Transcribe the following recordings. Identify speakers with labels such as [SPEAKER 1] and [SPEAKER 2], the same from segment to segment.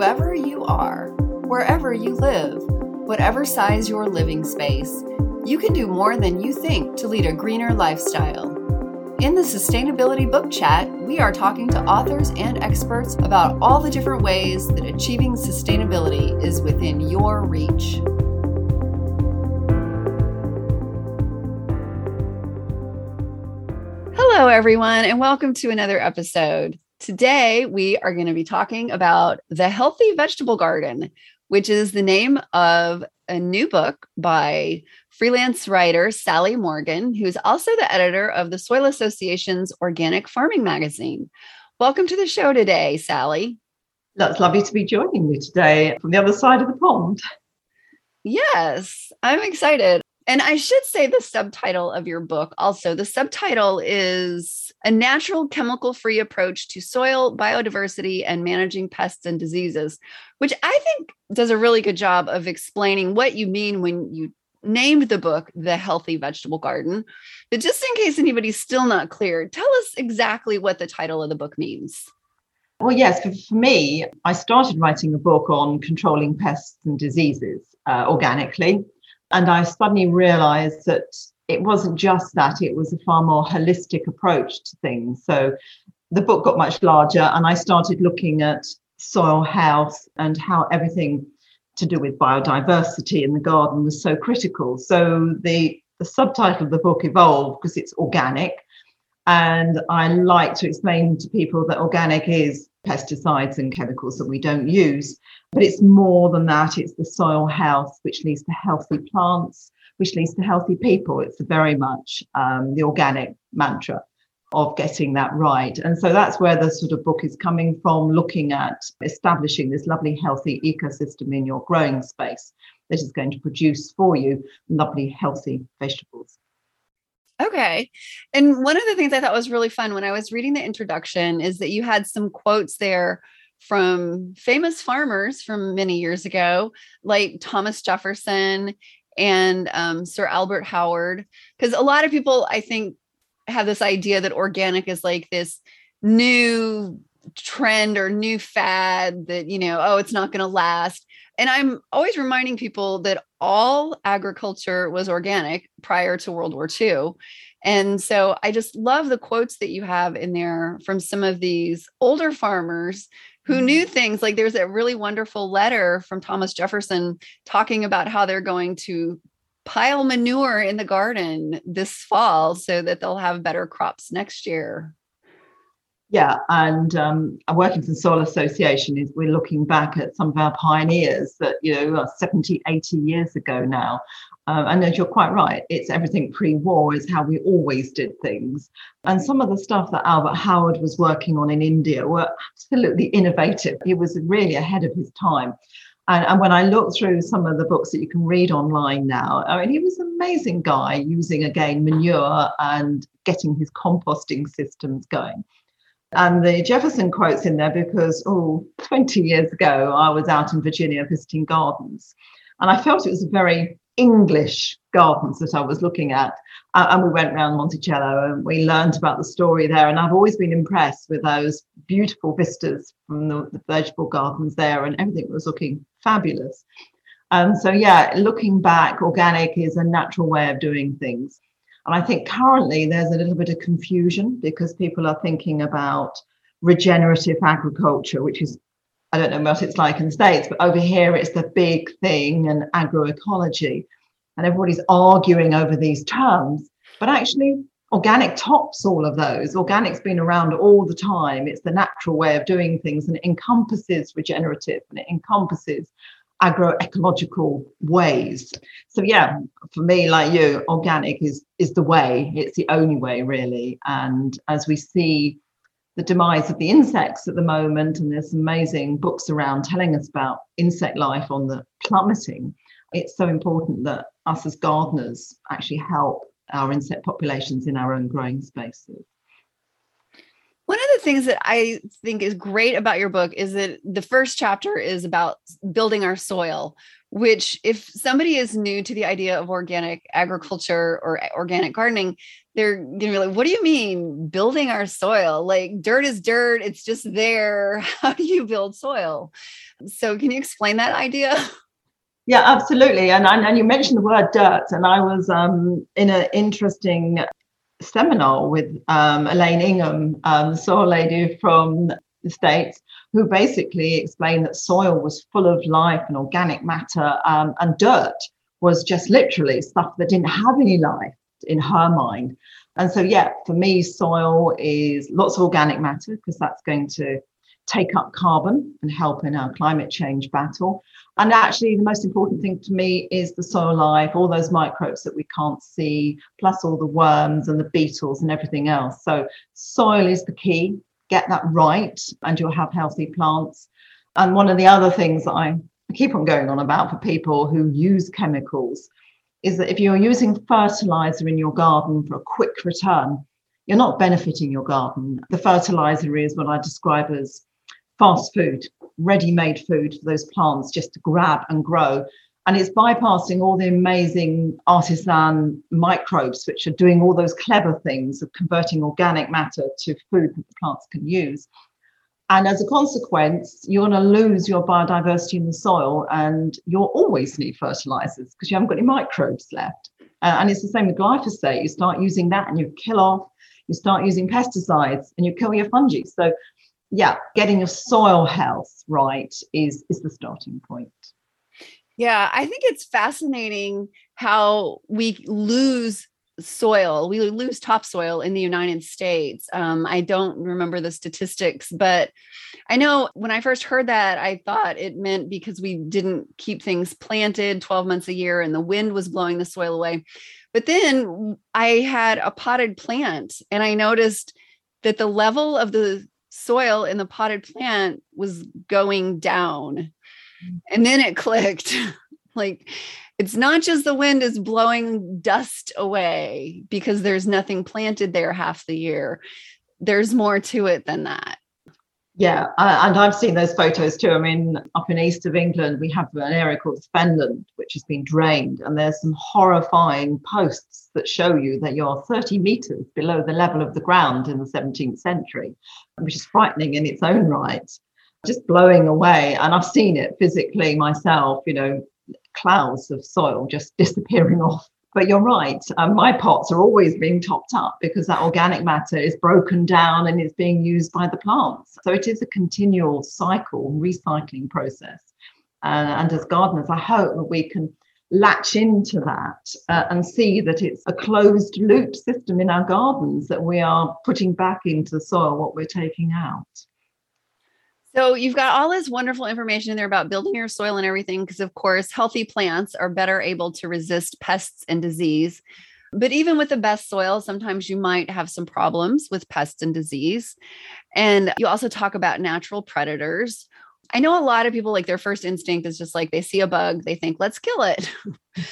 [SPEAKER 1] whoever you are, wherever you live, whatever size your living space, you can do more than you think to lead a greener lifestyle. In the Sustainability Book Chat, we are talking to authors and experts about all the different ways that achieving sustainability is within your reach. Hello, everyone, and welcome to another episode. Today, we are going to be talking about The Healthy Vegetable Garden, which is the name of a new book by freelance writer Sally Morgan, who's also the editor of the Soil Association's Organic Farming Magazine. Welcome to the show today, Sally.
[SPEAKER 2] That's lovely to be joining you today from the other side of the pond.
[SPEAKER 1] Yes, I'm excited. And I should say the subtitle of your book also. The subtitle is A Natural Chemical Free Approach to Soil Biodiversity and Managing Pests and Diseases, which I think does a really good job of explaining what you mean when you named the book The Healthy Vegetable Garden. But just in case anybody's still not clear, tell us exactly what the title of the book means.
[SPEAKER 2] Well, yes, for, me, I started writing a book on controlling pests and diseases uh, organically and I suddenly realized that it wasn't just that, it was a far more holistic approach to things. So the book got much larger, and I started looking at soil health and how everything to do with biodiversity in the garden was so critical. So the, the subtitle of the book evolved because it's organic. And I like to explain to people that organic is pesticides and chemicals that we don't use. But it's more than that. It's the soil health, which leads to healthy plants, which leads to healthy people. It's very much um, the organic mantra of getting that right. And so that's where the sort of book is coming from, looking at establishing this lovely, healthy ecosystem in your growing space that is going to produce for you lovely, healthy vegetables.
[SPEAKER 1] Okay. And one of the things I thought was really fun when I was reading the introduction is that you had some quotes there from famous farmers from many years ago, like Thomas Jefferson and um, Sir Albert Howard. Because a lot of people, I think, have this idea that organic is like this new trend or new fad that, you know, oh, it's not going to last. And I'm always reminding people that all agriculture was organic prior to World War II. And so I just love the quotes that you have in there from some of these older farmers who knew things like there's a really wonderful letter from Thomas Jefferson talking about how they're going to pile manure in the garden this fall so that they'll have better crops next year.
[SPEAKER 2] Yeah, and um, working for Soil Association is we're looking back at some of our pioneers that, you know, 70, 80 years ago now. Um, and as you're quite right, it's everything pre war, is how we always did things. And some of the stuff that Albert Howard was working on in India were absolutely innovative. He was really ahead of his time. And, and, when I look through some of the books that you can read online now, I mean, he was an amazing guy using, again, manure and getting his composting systems going. And the Jefferson quotes in there because, oh, 20 years ago, I was out in Virginia visiting gardens. And I felt it was a very English gardens that I was looking at. Uh, and we went around Monticello and we learned about the story there. And I've always been impressed with those beautiful vistas from the, the vegetable gardens there, and everything was looking fabulous. And so, yeah, looking back, organic is a natural way of doing things. And I think currently there's a little bit of confusion because people are thinking about regenerative agriculture, which is, I don't know what it's like in the States, but over here it's the big thing and agroecology. And everybody's arguing over these terms. But actually, organic tops all of those. Organic's been around all the time. It's the natural way of doing things and it encompasses regenerative and it encompasses agroecological ways. So yeah, for me, like you, organic is is the way. It's the only way, really. And as we see the demise of the insects at the moment, and there's amazing books around telling us about insect life on the plummeting. It's so important that us as gardeners actually help our insect populations in our own growing spaces.
[SPEAKER 1] One of the things that I think is great about your book is that the first chapter is about building our soil, which, if somebody is new to the idea of organic agriculture or organic gardening, they're gonna be like, what do you mean building our soil? Like dirt is dirt, it's just there. How do you build soil? So can you explain that idea?
[SPEAKER 2] Yeah, absolutely. And, and, and you mentioned the word dirt, and I was um, in an interesting seminar with um, Elaine Ingham, um, soil lady from the States, who basically explained that soil was full of life and organic matter, um, and dirt was just literally stuff that didn't have any life in her mind. And so, yeah, for me, soil is lots of organic matter because that's going to take up carbon and help in our climate change battle. And actually, the most important thing to me is the soil life, all those microbes that we can't see, plus all the worms and the beetles and everything else. So, soil is the key. Get that right, and you'll have healthy plants. And one of the other things that I keep on going on about for people who use chemicals is that if you're using fertilizer in your garden for a quick return, you're not benefiting your garden. The fertilizer is what I describe as fast food, ready made food for those plants just to grab and grow. And it's bypassing all the amazing artisan microbes, which are doing all those clever things of converting organic matter to food that the plants can use. And as a consequence, you're going to lose your biodiversity in the soil and you'll always need fertilizers because you haven't got any microbes left. Uh, and it's the same with glyphosate. You start using that and you kill off, you start using pesticides and you kill your fungi. So, yeah, getting your soil health right is, is the starting point.
[SPEAKER 1] Yeah, I think it's fascinating how we lose soil. We lose topsoil in the United States. Um, I don't remember the statistics, but I know when I first heard that, I thought it meant because we didn't keep things planted 12 months a year and the wind was blowing the soil away. But then I had a potted plant and I noticed that the level of the soil in the potted plant was going down. Mm. And then it clicked. like it's not just the wind is blowing dust away because there's nothing planted there half the year. There's more to it than that.
[SPEAKER 2] Yeah, uh, and I've seen those photos too. I mean, up in east of England, we have an area called Fenland, which has been drained, and there's some horrifying posts that show you that you're 30 meters below the level of the ground in the 17th century, which is frightening in its own right. Just blowing away, and I've seen it physically myself. You know, clouds of soil just disappearing off. But you're right, um, my pots are always being topped up because that organic matter is broken down and it's being used by the plants. So it is a continual cycle, recycling process. Uh, and as gardeners, I hope that we can latch into that uh, and see that it's a closed loop system in our gardens that we are putting back into the soil what we're taking out.
[SPEAKER 1] So you've got all this wonderful information in there about building your soil and everything, because of course, healthy plants are better able to resist pests and disease. But even with the best soil, sometimes you might have some problems with pests and disease. And you also talk about natural predators. I know a lot of people like their first instinct is just like they see a bug, they think, let's kill it.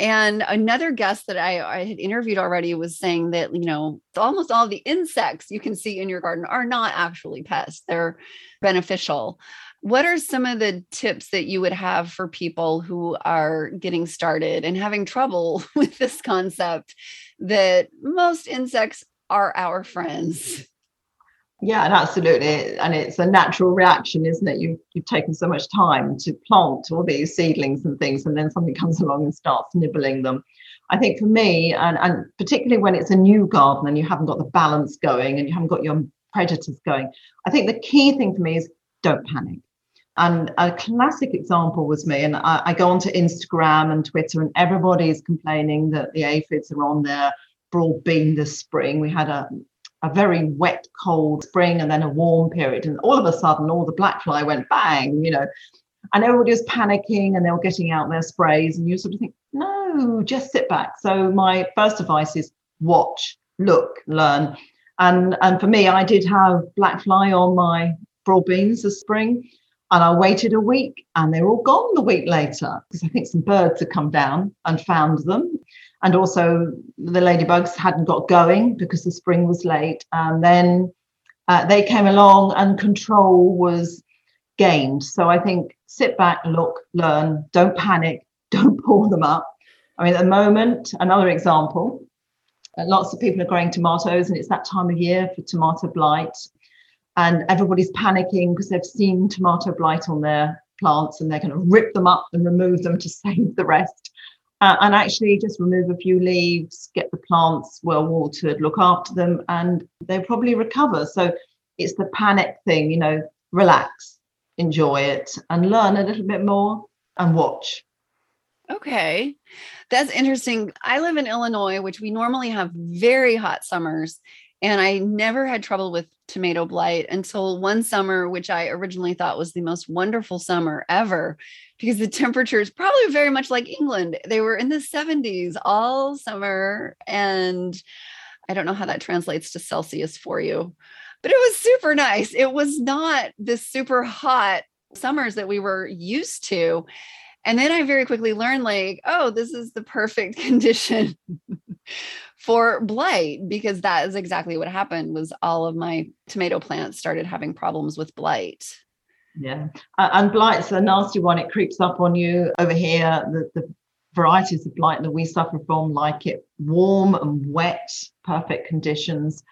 [SPEAKER 1] And another guest that I, I, had interviewed already was saying that, you know, almost all the insects you can see in your garden are not actually pests, they're beneficial. What are some of the tips that you would have for people who are getting started and having trouble with this concept that most insects are our friends?
[SPEAKER 2] Yeah, and absolutely. And it's a natural reaction, isn't it? You've, you've taken so much time to plant all these seedlings and things, and then something comes along and starts nibbling them. I think for me, and, and particularly when it's a new garden and you haven't got the balance going and you haven't got your predators going, I think the key thing for me is don't panic. And a classic example was me, and I, I go onto Instagram and Twitter, and everybody's complaining that the aphids are on their broad bean this spring. We had a a very wet, cold spring and then a warm period. And all of a sudden, all the black fly went bang, you know, and everybody was panicking and they were getting out their sprays. And you sort of think, no, just sit back. So, my first advice is watch, look, learn. And, and for me, I did have black fly on my broad beans this spring. And I waited a week and they were all gone the week later because I think some birds had come down and found them and also the ladybugs hadn't got going because the spring was late. And then uh, they came along and control was gained. So i think sit back look learn. Don't panic. Don't pull them up. I mean at the moment another example Uh, lots of people are growing tomatoes, and it's that time of year for tomato blight. And everybody's panicking because they've seen tomato blight on their plants and they're going to rip them up and remove them to save the rest. Uh, and actually, just remove a few leaves, get the plants well watered, look after them, and they'll probably recover. So it's the panic thing, you know, relax, enjoy it, and learn a little bit more and watch.
[SPEAKER 1] Okay. That's interesting. I live in Illinois, which we normally have very hot summers. And I never had trouble with tomato blight until one summer, which I originally thought was the most wonderful summer ever, because the temperatures probably very much like England. They were in the 70s all summer. And I don't know how that translates to Celsius for you, but it was super nice. It was not the super hot summers that we were used to. And then I very quickly learned, like, oh, this is the perfect condition for blight because that is exactly what happened was all of my tomato plants started having problems with blight.
[SPEAKER 2] Yeah. Uh, and blight's a nasty one. It creeps up on you over here. The, the varieties of blight that we suffer from, like it warm and wet, perfect conditions.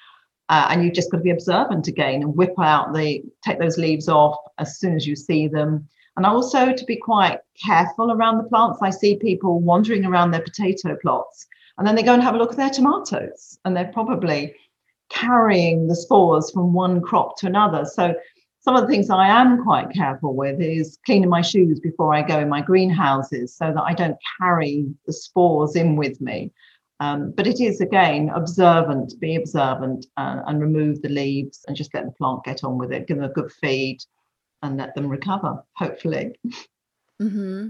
[SPEAKER 2] Uh, and you've just got to be observant again and whip out the, take those leaves off as soon as you see them and also to be quite careful around the plants. I see people wandering around their potato plots and then they go and have a look at their tomatoes and they're probably carrying the spores from one crop to another. So some of the things I am quite careful with is cleaning my shoes before I go in my greenhouses so that I don't carry the spores in with me. Um, but it is again observant, be observant uh, and remove the leaves and just let the plant get on with it, give them a good feed and let them recover, hopefully.
[SPEAKER 1] Mm-hmm.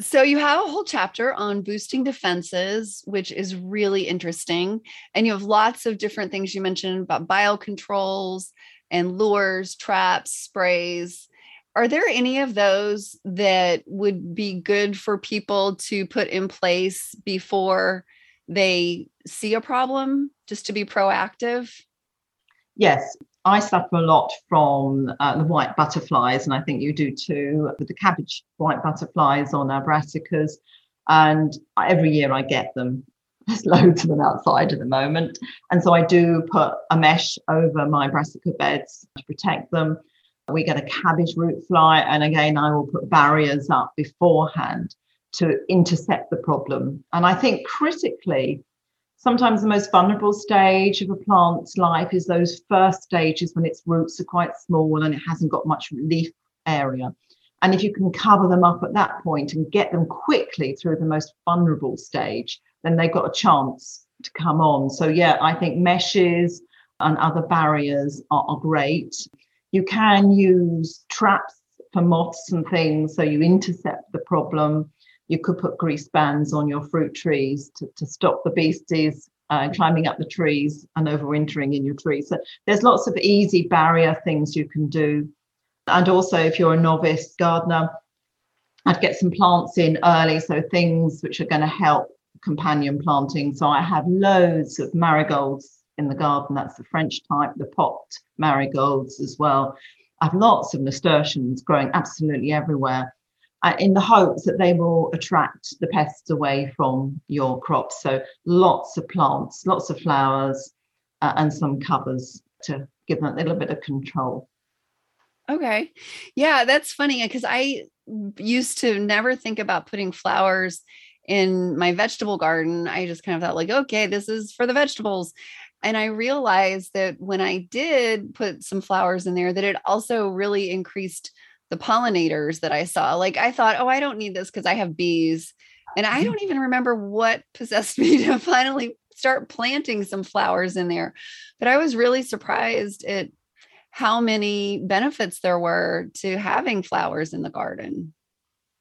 [SPEAKER 1] So you have a whole chapter on boosting defenses, which is really interesting. And you have lots of different things you mentioned about biocontrols and lures, traps, sprays. Are there any of those that would be good for people to put in place before they see a problem, just to be proactive?
[SPEAKER 2] Yes, I suffer a lot from uh, the white butterflies, and I think you do too, with the cabbage white butterflies on our brassicas. And every year I get them. There's loads of them outside at the moment. And so I do put a mesh over my brassica beds to protect them. We get a cabbage root fly, and again, I will put barriers up beforehand to intercept the problem. And I think critically, sometimes the most vulnerable stage of a plant's life is those first stages when its roots are quite small and it hasn't got much leaf area. And if you can cover them up at that point and get them quickly through the most vulnerable stage, then they've got a chance to come on. So, yeah, I think meshes and other barriers are, are great. You can use traps for moths and things so you intercept the problem you could put grease bands on your fruit trees to, to stop the beasties uh, climbing up the trees and overwintering in your trees. So there's lots of easy barrier things you can do. And also, if you're a novice gardener, I'd get some plants in early, so things which are going to help companion planting. So I have loads of marigolds in the garden. That's the French type, the pot marigolds as well. I have lots of nasturtiums growing absolutely everywhere uh, in the hopes that they will attract the pests away from your crops. So lots of plants, lots of flowers, uh, and some covers to give them a little bit of control.
[SPEAKER 1] Okay. Yeah, that's funny because I used to never think about putting flowers in my vegetable garden. I just kind of thought, like, okay, this is for the vegetables. And I realized that when I did put some flowers in there, that it also really increased the pollinators that I saw. Like I thought, oh, I don't need this because I have bees. And I don't even remember what possessed me to finally start planting some flowers in there. But I was really surprised at how many benefits there were to having flowers in the garden.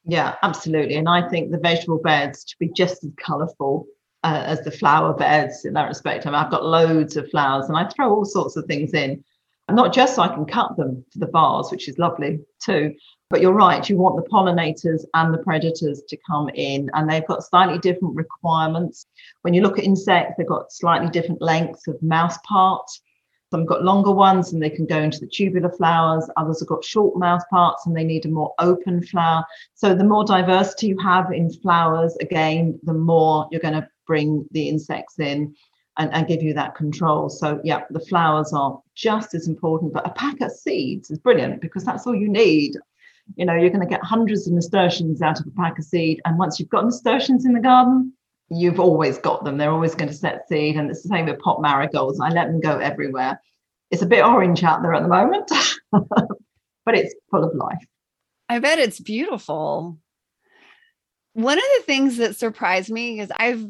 [SPEAKER 2] Yeah, absolutely. And I think the vegetable beds should be just as colourful uh, as the flower beds in that respect. I mean, I've got loads of flowers and I throw all sorts of things in not just so I can cut them for the vase, which is lovely too, but you're right, you want the pollinators and the predators to come in, and they've got slightly different requirements. When you look at insects, they've got slightly different lengths of mouth parts. Some have got longer ones and they can go into the tubular flowers. Others have got short mouth parts and they need a more open flower. So the more diversity you have in flowers, again, the more you're going to bring the insects in and, and give you that control. So yeah, the flowers are just as important, but a pack of seeds is brilliant because that's all you need. You know, you're going to get hundreds of nasturtiums out of a pack of seed. And once you've got nasturtiums in the garden, you've always got them. They're always going to set seed. And it's the same with pot marigolds. I let them go everywhere. It's a bit orange out there at the moment, but it's full of life.
[SPEAKER 1] I bet it's beautiful. One of the things that surprised me is I've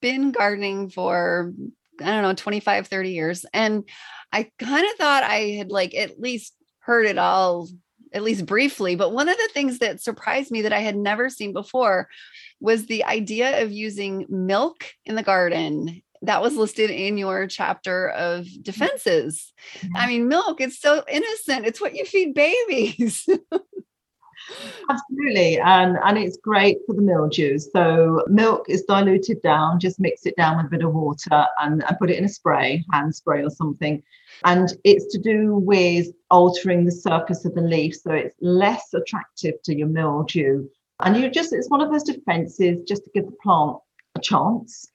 [SPEAKER 1] been gardening for, I don't know, 25, 30 years. And I kind of thought I had like at least heard it all, at least briefly. But one of the things that surprised me that I had never seen before was the idea of using milk in the garden that was listed in your chapter of defenses. Mm-hmm. I mean, milk, it's so innocent. It's what you feed babies.
[SPEAKER 2] Absolutely. And, and it's great for the mildew. So milk is diluted down, just mix it down with a bit of water and, and put it in a spray, hand spray or something. And it's to do with altering the surface of the leaf so it's less attractive to your mildew. And you just, it's one of those defenses just to give the plant a chance.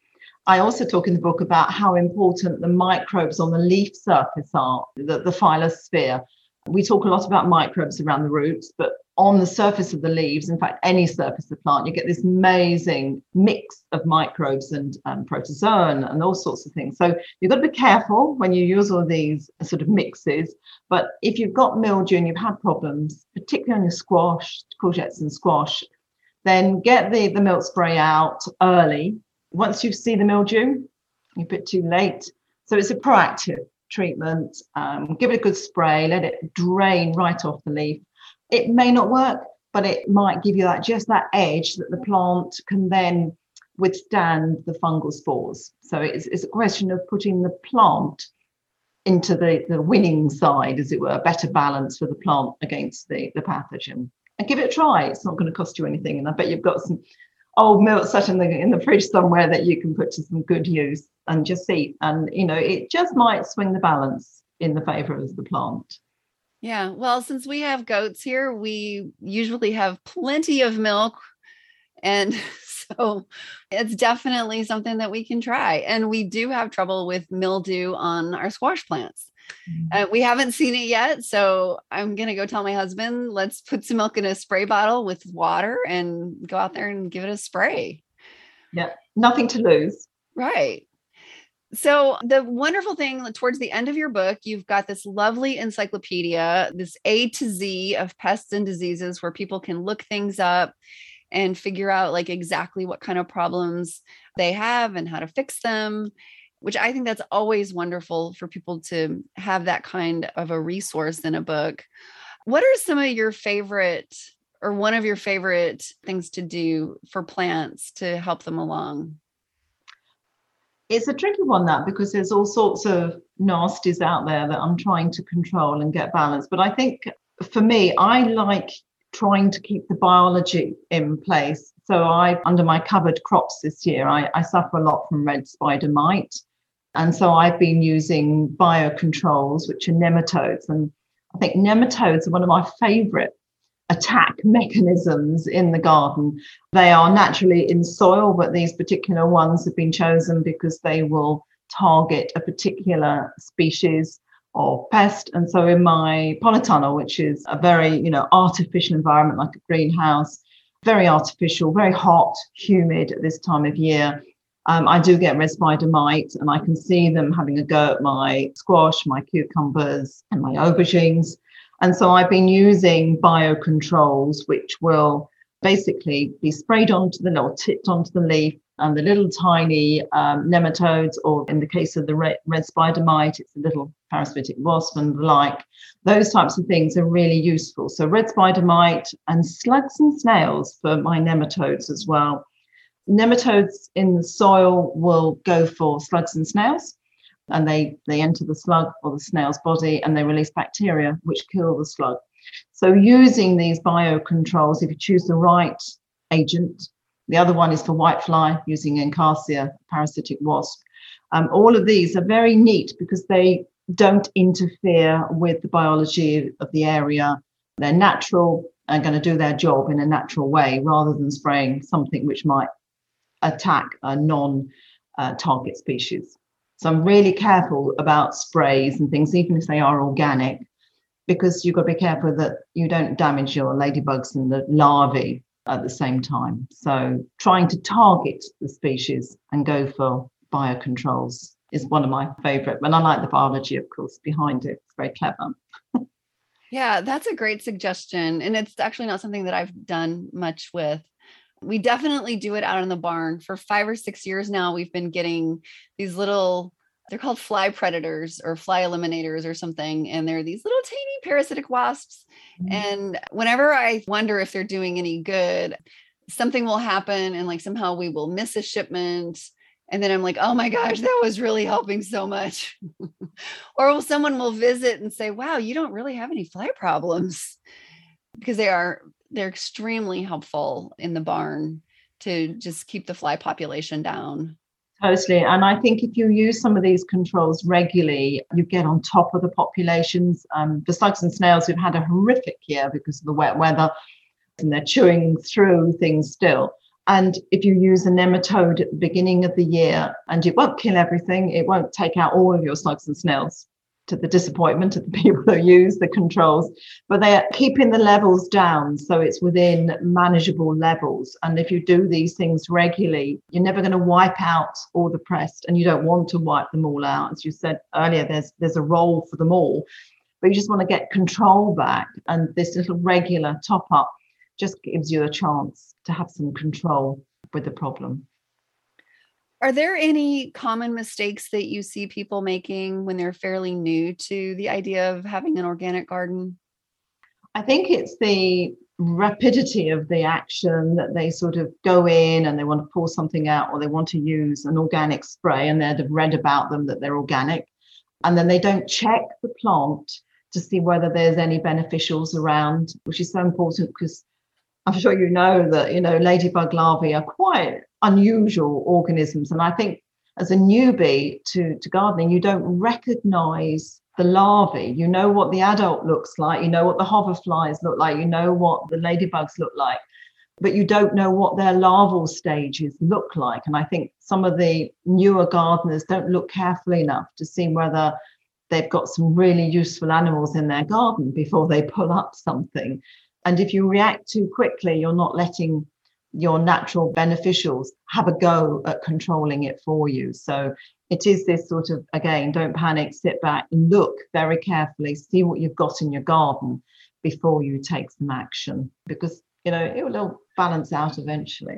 [SPEAKER 2] I also talk in the book about how important the microbes on the leaf surface are, the, the phyllosphere. We talk a lot about microbes around the roots, but on the surface of the leaves, in fact, any surface of the plant, you get this amazing mix of microbes and um, protozoan and all sorts of things. So you've got to be careful when you use all these sort of mixes. But if you've got mildew and you've had problems, particularly on your squash, courgettes and squash, then get the, the milk spray out early. Once you see the mildew, you're a bit too late. So it's a proactive treatment. Um, give it a good spray, let it drain right off the leaf it may not work, but it might give you that just that edge that the plant can then withstand the fungal spores. So it's, it's a question of putting the plant into the, the winning side, as it were, better balance for the plant against the, the pathogen. And give it a try. It's not going to cost you anything. And I bet you've got some old milk set in the in the fridge somewhere that you can put to some good use and just see. And you know, it just might swing the balance in the favor of the plant.
[SPEAKER 1] Yeah. Well, since we have goats here, we usually have plenty of milk. And so it's definitely something that we can try. And we do have trouble with mildew on our squash plants. Mm-hmm. Uh, we haven't seen it yet. So I'm going to go tell my husband, let's put some milk in a spray bottle with water and go out there and give it a spray.
[SPEAKER 2] Yeah. Nothing to lose.
[SPEAKER 1] Right. So, the wonderful thing towards the end of your book, you've got this lovely encyclopedia, this A to Z of pests and diseases where people can look things up and figure out like exactly what kind of problems they have and how to fix them, which I think that's always wonderful for people to have that kind of a resource in a book. What are some of your favorite or one of your favorite things to do for plants to help them along?
[SPEAKER 2] It's a tricky one that because there's all sorts of nasties out there that I'm trying to control and get balanced. But I think for me, I like trying to keep the biology in place. So I, under my covered crops this year, I, I suffer a lot from red spider mite. And so I've been using biocontrols, which are nematodes. And I think nematodes are one of my favorite attack mechanisms in the garden. They are naturally in soil, but these particular ones have been chosen because they will target a particular species of pest. And so in my polytunnel, which is a very, you know, artificial environment like a greenhouse, very artificial, very hot, humid at this time of year. Um, I do get red spider mite, and I can see them having a go at my squash, my cucumbers, and my aubergines. And so I've been using biocontrols, which will basically be sprayed onto the or tipped onto the leaf and the little tiny um, nematodes, or in the case of the red, red spider mite, it's a little parasitic wasp and the like. Those types of things are really useful. So red spider mite and slugs and snails for my nematodes as well. Nematodes in the soil will go for slugs and snails and they they enter the slug or the snail's body and they release bacteria which kill the slug. So using these biocontrols if you choose the right agent the other one is for whitefly using encarsia parasitic wasp. Um, all of these are very neat because they don't interfere with the biology of the area. They're natural and going to do their job in a natural way rather than spraying something which might attack a non uh, target species. So I'm really careful about sprays and things, even if they are organic, because you've got to be careful that you don't damage your ladybugs and the larvae at the same time. So trying to target the species and go for biocontrols is one of my favorite. And I like the biology, of course, behind it. It's very clever.
[SPEAKER 1] yeah, that's a great suggestion. And it's actually not something that I've done much with. We definitely do it out in the barn. For five or six years now, we've been getting these little they're called fly predators or fly eliminators or something and they're these little tiny parasitic wasps mm-hmm. and whenever i wonder if they're doing any good something will happen and like somehow we will miss a shipment and then i'm like oh my gosh that was really helping so much or someone will visit and say wow you don't really have any fly problems because they are they're extremely helpful in the barn to just keep the fly population down
[SPEAKER 2] Totally. And I think if you use some of these controls regularly, you get on top of the populations. Um, the slugs and snails, we've had a horrific year because of the wet weather and they're chewing through things still. And if you use a nematode at the beginning of the year, and it won't kill everything, it won't take out all of your slugs and snails to the disappointment of the people who use the controls, but they're keeping the levels down so it's within manageable levels. And if you do these things regularly, you're never going to wipe out all the pressed, and you don't want to wipe them all out. As you said earlier, there's there's a role for them all, but you just want to get control back. And this little regular top up just gives you a chance to have some control with the problem.
[SPEAKER 1] Are there any common mistakes that you see people making when they're fairly new to the idea of having an organic garden?
[SPEAKER 2] I think it's the rapidity of the action that they sort of go in and they want to pour something out or they want to use an organic spray and they'd have read about them that they're organic. And then they don't check the plant to see whether there's any beneficials around, which is so important because I'm sure you know that, you know, ladybug larvae are quite unusual organisms. And I think as a newbie to, to gardening, you don't recognize the larvae. You know what the adult looks like, you know what the hoverflies look like, you know what the ladybugs look like, but you don't know what their larval stages look like. And I think some of the newer gardeners don't look carefully enough to see whether they've got some really useful animals in their garden before they pull up something. And if you react too quickly, you're not letting your natural beneficials have a go at controlling it for you. So it is this sort of, again, don't panic, sit back, look very carefully, see what you've got in your garden before you take some action because, you know, it will balance out eventually.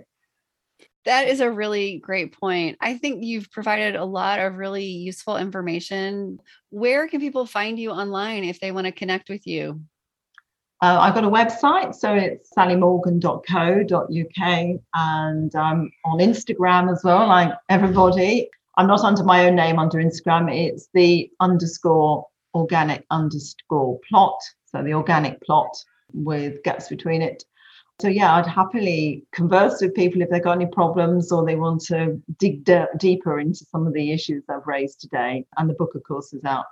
[SPEAKER 1] That is a really great point. I think you've provided a lot of really useful information. Where can people find you online if they want to connect with you?
[SPEAKER 2] Uh, I've got a website, so it's sallymorgan.co.uk, and I'm on Instagram as well, like everybody. I'm not under my own name under Instagram. It's the underscore organic underscore plot, so the organic plot with gaps between it. So yeah, I'd happily converse with people if they've got any problems or they want to dig d- deeper into some of the issues I've raised today. And the book, of course, is out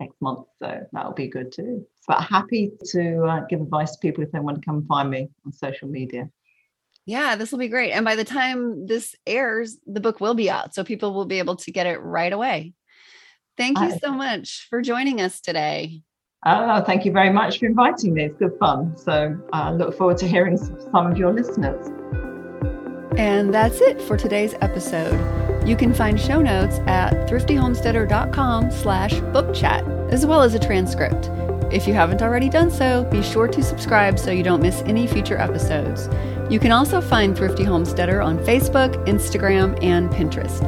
[SPEAKER 2] next month. So that'll be good too. But happy to uh, give advice to people if they want to come find me on social media.
[SPEAKER 1] Yeah, this will be great. And by the time this airs, the book will be out. So people will be able to get it right away. Thank you so much for joining us today.
[SPEAKER 2] Oh, thank you very much for inviting me. It's good fun. So I uh, look forward to hearing some of your listeners.
[SPEAKER 1] And that's it for today's episode. You can find show notes at thriftyhomesteader.com slash book chat, as well as a transcript. If you haven't already done so, be sure to subscribe so you don't miss any future episodes. You can also find Thrifty Homesteader on Facebook, Instagram, and Pinterest.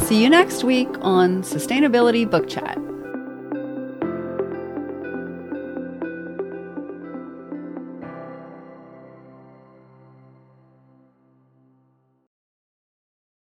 [SPEAKER 1] See you next week on Sustainability Book Chat.